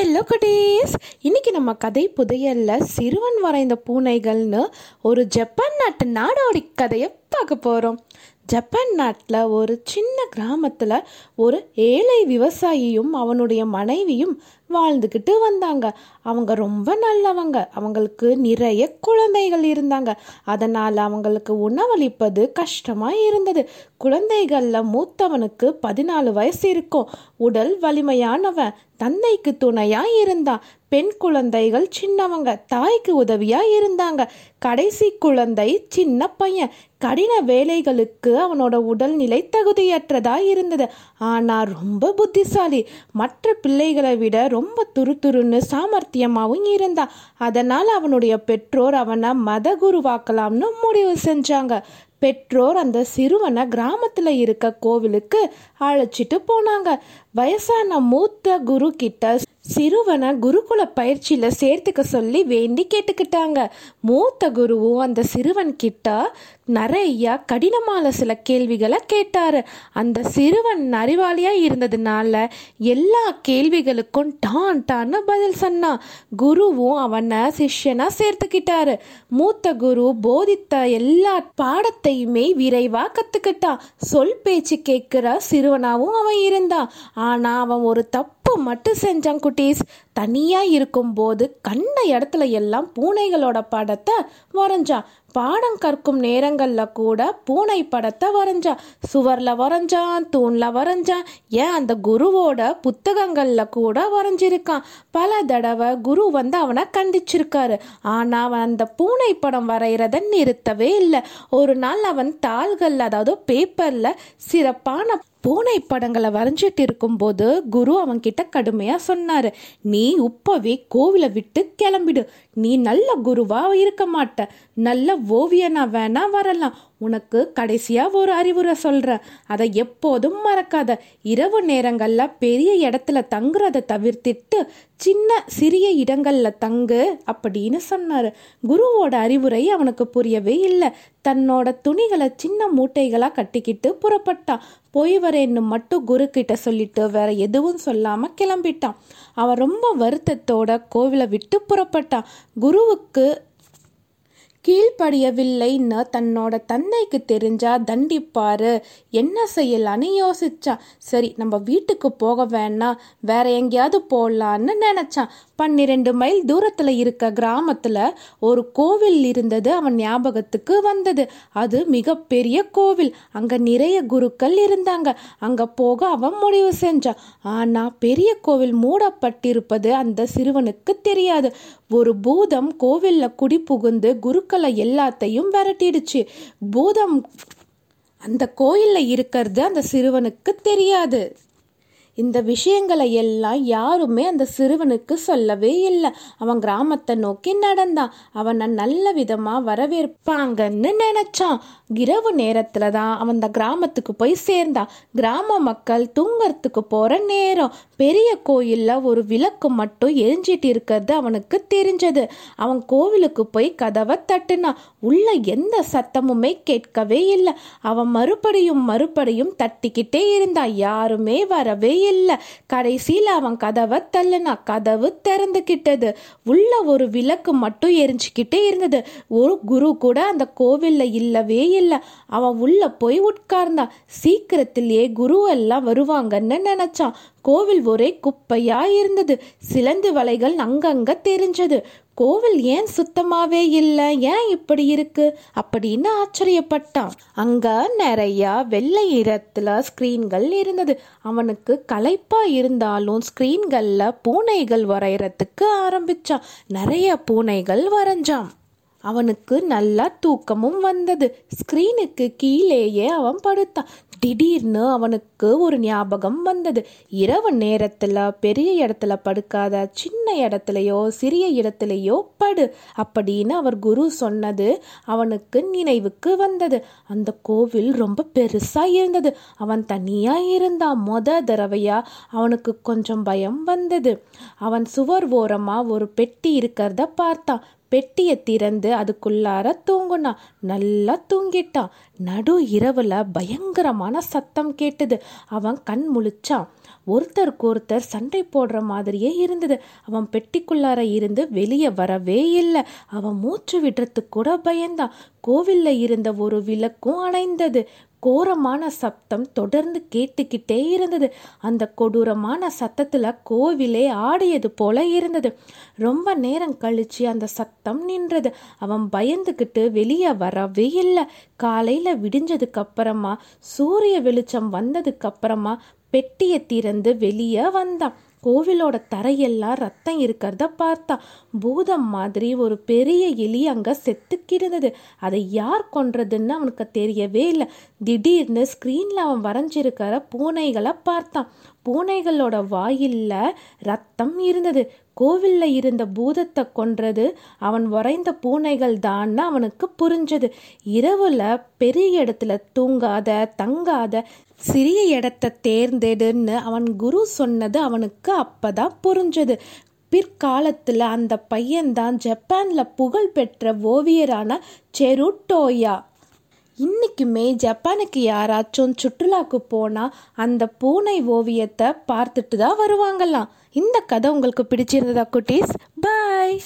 Hello குட்டீஸ் இன்னைக்கு நம்ம கதை புதையல்ல சிறுவன் வரைந்த பூனைகள்னு ஒரு ஜப்பான் நாட்டு நாடோடி கதையை பார்க்க போகிறோம் ஜப்பான் நாட்டில் ஒரு சின்ன கிராமத்தில் ஒரு ஏழை விவசாயியும் அவனுடைய மனைவியும் வாழ்ந்துக்கிட்டு வந்தாங்க. அவங்க ரொம்ப நல்லவங்க. அவங்களுக்கு நிறைய குழந்தைகள் இருந்தாங்க. அதனால் அவங்களுக்கு உணவளிப்பது கஷ்டமாக இருந்தது. குழந்தைகளில் மூத்தவனுக்கு பதினாலு வயசு இருக்கும். உடல் வலிமையானவன். தந்தைக்கு துணையாக இருந்தான். பெண் குழந்தைகள் சின்னவங்க. தாய்க்கு உதவியாக இருந்தாங்க. கடைசி குழந்தை சின்ன பையன். கடின வேலைகளுக்கு அவனோட உடல்நிலை தகுதியற்றதாக இருந்தது. ஆனால் ரொம்ப புத்திசாலி. மற்ற பிள்ளைகளை விட ரொம்ப துருதுருன்னு சாமர்த்தியமாகவும் இருந்தான் அதனால் அவனுடைய பெற்றோர் அவனை மத குருவாக்கலாம்னு முடிவு செஞ்சாங்க. பெற்றோர் அந்த சிறுவனை கிராமத்தில் இருக்க கோவிலுக்கு அழைச்சிட்டு போனாங்க. வயசான மூத்த குரு கிட்ட சிறுவனை குருகுல பயிற்சியில் சேர்த்துக்க சொல்லி வேண்டி கேட்டுக்கிட்டாங்க. மூத்த குருவும் அந்த சிறுவன் கிட்ட நிறைய கடினமான சில கேள்விகளை கேட்டாரு. அந்த சிறுவன் அறிவாளியாக இருந்ததுனால எல்லா கேள்விகளுக்கும் டான் டான்னு பதில் சொன்னான். குருவும் அவனை சிஷ்யனா சேர்த்துக்கிட்டாரு. மூத்த குரு போதித்த எல்லா பாடத்தையுமே விரைவா கத்துக்கிட்டான். சொல் பேச்சு கேட்கிற சிறுவனாவும் அவன் இருந்தான். ஆனா அவன் ஒரு தப்பு மட்டும் செஞ்சான் குட்டீஸ் தனியா இருக்கும்போது கண்ட இடத்துல எல்லாம் பூனைகளோட படத்தை வரைஞ்சான் பாடம் கற்கும் நேரங்களில் கூட பூனை படத்தை வரைஞ்சான் சுவரில் வரைஞ்சான் தூணில் வரைஞ்சான் ஏன் அந்த குருவோட புத்தகங்களில் கூட வரைஞ்சிருக்கான். பல தடவை குரு வந்து அவனை கண்டிச்சிருக்காரு. ஆனால் அவன் அந்த பூனை படம் வரைகிறத நிறுத்தவே இல்லை. ஒரு நாள் அவன் தாள்களில் அதாவது பேப்பரில் சிறப்பான பூனை படங்களை வரைஞ்சிட்டு இருக்கும்போது குரு அவன்கிட்ட கடுமையாக சொன்னார் நீ இப்போவே கோவிலை விட்டு கிளம்பிடு. நீ நல்ல குருவா இருக்க மாட்ட. நல்ல ஓவியனா வேணா வரலாம். உனக்கு கடைசியா ஒரு அறிவுரை சொல்கிறேன் அதை எப்போதும் மறக்காத. இரவு நேரங்கள்ல பெரிய இடத்துல தங்குறதை தவிர்த்திட்டு சின்ன சிறிய இடங்கள்ல தங்கு அப்படின்னு சொன்னாரு. குருவோட அறிவுரை அவனுக்கு புரியவே இல்லை. தன்னோட துணிகளை சின்ன மூட்டைகளா கட்டிக்கிட்டு புறப்பட்டான். போய் வரேன்னு மட்டும் குரு கிட்ட சொல்லிட்டு வேற எதுவும் சொல்லாம கிளம்பிட்டான். அவன் ரொம்ப வருத்தத்தோட கோவிலை விட்டு புறப்பட்டான். குருவுக்கு கீழ்ப்படியவில்லைன்னு தன்னோட தந்தைக்கு தெரிஞ்சா தண்டிப்பாரு. என்ன செய்யலான்னு யோசிச்சான் சரி நம்ம வீட்டுக்கு போக வேணாம் வேற எங்கேயாவது போகலான்னு நினைச்சான் பன்னிரெண்டு மைல் தூரத்துல இருக்க கிராமத்துல ஒரு கோவில் இருந்தது அவன் ஞாபகத்துக்கு வந்தது. அது மிகப்பெரிய கோவில். அங்க நிறைய குருக்கள் இருந்தாங்க. அங்க போக அவன் முடிவு செஞ்சான் ஆனா பெரிய கோவில் மூடப்பட்டிருப்பது அந்த சிறுவனுக்கு தெரியாது. ஒரு பூதம் கோவில்ல குடி புகுந்து குருக்கள் எல்லாத்தையும் விரட்டிடுச்சு. பூதம் அந்த கோயில்ல இருக்கிறது அந்த சிறுவனுக்கு தெரியாது. இந்த விஷயங்களை எல்லாம் யாருமே அந்த சிறுவனுக்கு சொல்லவே இல்லை. அவன் கிராமத்தை நோக்கி நடந்தான். அவனை நல்ல விதமா வரவேற்பாங்கன்னு நினைச்சான். இரவு நேரத்துல தான் அவன் அந்த கிராமத்துக்கு போய் சேர்ந்தான். கிராம மக்கள் தூங்கறதுக்கு போற நேரம். பெரிய கோயில்ல ஒரு விளக்கு மட்டும் எரிஞ்சிட்டு இருக்கிறது அவனுக்கு தெரிஞ்சது. அவன் கோவிலுக்கு போய் கதவை தட்டுனான். உள்ள எந்த சத்தமுமே கேட்கவே இல்லை. அவன் மறுபடியும் மறுபடியும் தட்டிக்கிட்டே இருந்தான். யாருமே வரவே இல்லை இல்லை. கடைசியில் அவன் கதவை தள்ளுனா கதவு திறந்துக்கிட்டது உள்ள ஒரு விளக்கு மட்டும் எரிஞ்சுக்கிட்டே இருந்தது. ஒரு குரு கூட அந்த கோவில்ல இல்லவே இல்லை. அவன் உள்ள போய் உட்கார்ந்தான் சீக்கிரத்திலேயே குரு எல்லாம் வருவாங்கன்னு நினைச்சான். கோவில் ஒரே குப்பையா இருந்தது. சிலந்து வலைகள் அங்கங்க தெரிஞ்சது. கோவில் ஏன் சுத்தமாவே இல்லை? ஏன் இப்படி இருக்கு? அப்படின்னு ஆச்சரியப்பட்டான். அங்க நிறைய வெள்ளை நிறத்துல ஸ்கிரீன்கள் இருந்தது. அவனுக்கு களைப்பா இருந்தாலும் ஸ்கிரீன்கள்ல பூனைகள் வரைகிறதுக்கு ஆரம்பிச்சான். நிறைய பூனைகள் வரைஞ்சான். அவனுக்கு நல்லா தூக்கமும் வந்தது. ஸ்க்ரீனுக்கு கீழேயே அவன் படுத்தான். திடீர்னு அவனுக்கு ஒரு ஞாபகம் வந்தது. இரவு நேரத்தில் பெரிய இடத்துல படுக்காத சின்ன இடத்துலையோ சிறிய இடத்துலையோ படு அப்படின்னு அவர் குரு சொன்னது அவனுக்கு நினைவுக்கு வந்தது. அந்த கோவில் ரொம்ப பெருசாக இருந்தது. அவன் தனியாக இருந்தான் மொத தடவையா அவனுக்கு கொஞ்சம் பயம் வந்தது. அவன் சுவர் ஓரமாக ஒரு பெட்டி இருக்கிறத பார்த்தான். பெட்டியை திறந்து அதுக்குள்ளார தூங்குனான் நல்லா தூங்கிட்டான் நடு இரவில் பயங்கரமான சத்தம் கேட்டது. அவன் கண் முழிச்சான். ஒருத்தருக்கு ஒருத்தர் சண்டை போடுற மாதிரியே இருந்தது. அவன் பெட்டிக்குள்ளார இருந்து வெளியே வரவே இல்லை. அவன் மூச்சு விடுறதுக்கு கூட பயந்தான். கோவில்ல இருந்த ஒரு விளக்கும் அணைந்தது. கோரமான சத்தம் தொடர்ந்து கேட்டுக்கிட்டே இருந்தது. அந்த கொடூரமான சத்தத்தில் கோவிலே ஆடியது போல இருந்தது. ரொம்ப நேரம் கழிச்சு அந்த சத்தம் நின்றது. அவன் பயந்துக்கிட்டு வெளியே வரவே இல்லை. காலையில் விடிஞ்சதுக்கு அப்புறமா சூரிய வெளிச்சம் வந்ததுக்கு அப்புறமா பெட்டியை திறந்து வெளியே வந்தான். கோவிலோட தரையெல்லாம் ரத்தம் இருக்கிறத பார்த்தா பூதம் மாதிரி ஒரு பெரிய எலி அங்க செத்து கிடந்தது அதை யார் கொன்றதுன்னு அவனுக்கு தெரியவே இல்லை. திடீர்னு ஸ்க்ரீன்ல அவன் வரைஞ்சிருக்கிற பூனைகளை பார்த்தான். பூனைகளோட வாயில்ல ரத்தம் இருந்தது. கோவில்ல இருந்த பூதத்தை கொன்றது. அவன் உறைந்த பூனைகள் தான்னு அவனுக்கு புரிஞ்சது. இரவுல பெரிய இடத்துல தூங்காத தங்காத சிறிய இடத்த தேர்ந்தெடுன்னு அவன் குரு சொன்னது அவனுக்கு அப்பதான் புரிஞ்சது. பிற்காலத்தில் அந்த பையன்தான் ஜப்பானில் புகழ் பெற்ற ஓவியரான செருட்டோயா. இன்னைக்குமே ஜப்பானுக்கு யாராச்சும் சுற்றுலாக்கு போனால் அந்த பூனை ஓவியத்தை பார்த்துட்டு தான் வருவாங்களாம். இந்த கதை உங்களுக்கு பிடிச்சிருந்ததா குட்டீஸ்? பாய்